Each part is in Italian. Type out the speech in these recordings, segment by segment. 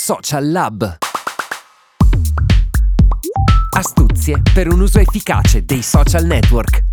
Social Lab. Astuzie per un uso efficace dei social network.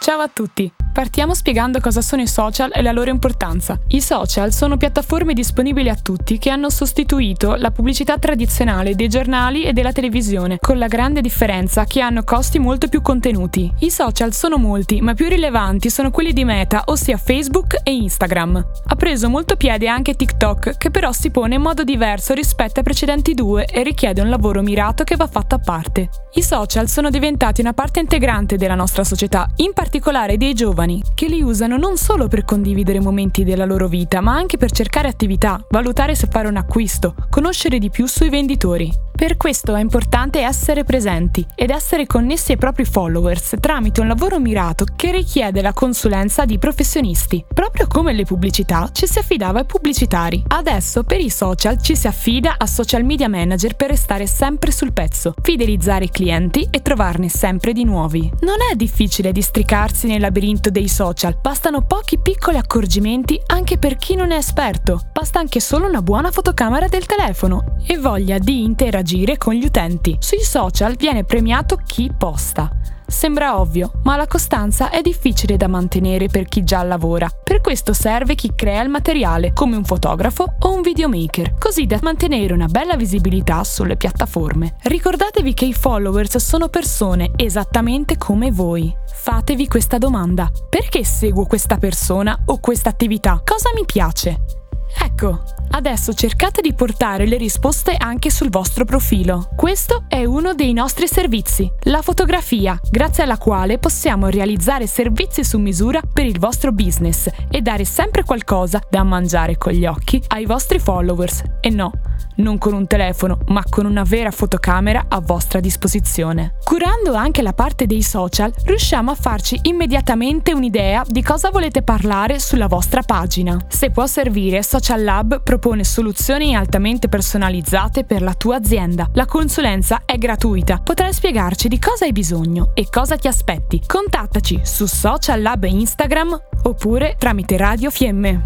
Ciao a tutti! Partiamo spiegando cosa sono i social e la loro importanza. I social sono piattaforme disponibili a tutti che hanno sostituito la pubblicità tradizionale dei giornali e della televisione, con la grande differenza che hanno costi molto più contenuti. I social sono molti, ma più rilevanti sono quelli di Meta, ossia Facebook e Instagram. Ha preso molto piede anche TikTok, che però si pone in modo diverso rispetto ai precedenti due e richiede un lavoro mirato che va fatto a parte. I social sono diventati una parte integrante della nostra società, in particolare dei giovani giovani, che li usano non solo per condividere momenti della loro vita, ma anche per cercare attività, valutare se fare un acquisto, conoscere di più sui venditori. Per questo è importante essere presenti ed essere connessi ai propri followers tramite un lavoro mirato che richiede la consulenza di professionisti. Proprio come le pubblicità ci si affidava ai pubblicitari. Adesso per i social ci si affida a social media manager per restare sempre sul pezzo, fidelizzare i clienti e trovarne sempre di nuovi. Non è difficile districarsi nel labirinto dei social, bastano pochi piccoli accorgimenti anche per chi non è esperto. Basta anche solo una buona fotocamera del telefono e voglia di interagire con gli utenti. Sui social viene premiato chi posta. Sembra ovvio, ma la costanza è difficile da mantenere per chi già lavora. Per questo serve chi crea il materiale, come un fotografo o un videomaker, così da mantenere una bella visibilità sulle piattaforme. Ricordatevi che i followers sono persone esattamente come voi. Fatevi questa domanda. Perché seguo questa persona o questa attività? Cosa mi piace? Ecco, adesso cercate di portare le risposte anche sul vostro profilo. Questo è uno dei nostri servizi, la fotografia, grazie alla quale possiamo realizzare servizi su misura per il vostro business e dare sempre qualcosa da mangiare con gli occhi ai vostri followers. E no, non con un telefono, ma con una vera fotocamera a vostra disposizione. Curando anche la parte dei social, riusciamo a farci immediatamente un'idea di cosa volete parlare sulla vostra pagina. Se può servire, Social Lab propone soluzioni altamente personalizzate per la tua azienda. La consulenza è gratuita. Potrai spiegarci di cosa hai bisogno e cosa ti aspetti. Contattaci su Social Lab Instagram oppure tramite Radio Fiemme.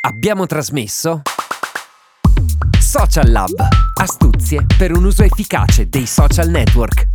Abbiamo trasmesso Social Lab. Astuzie per un uso efficace dei social network.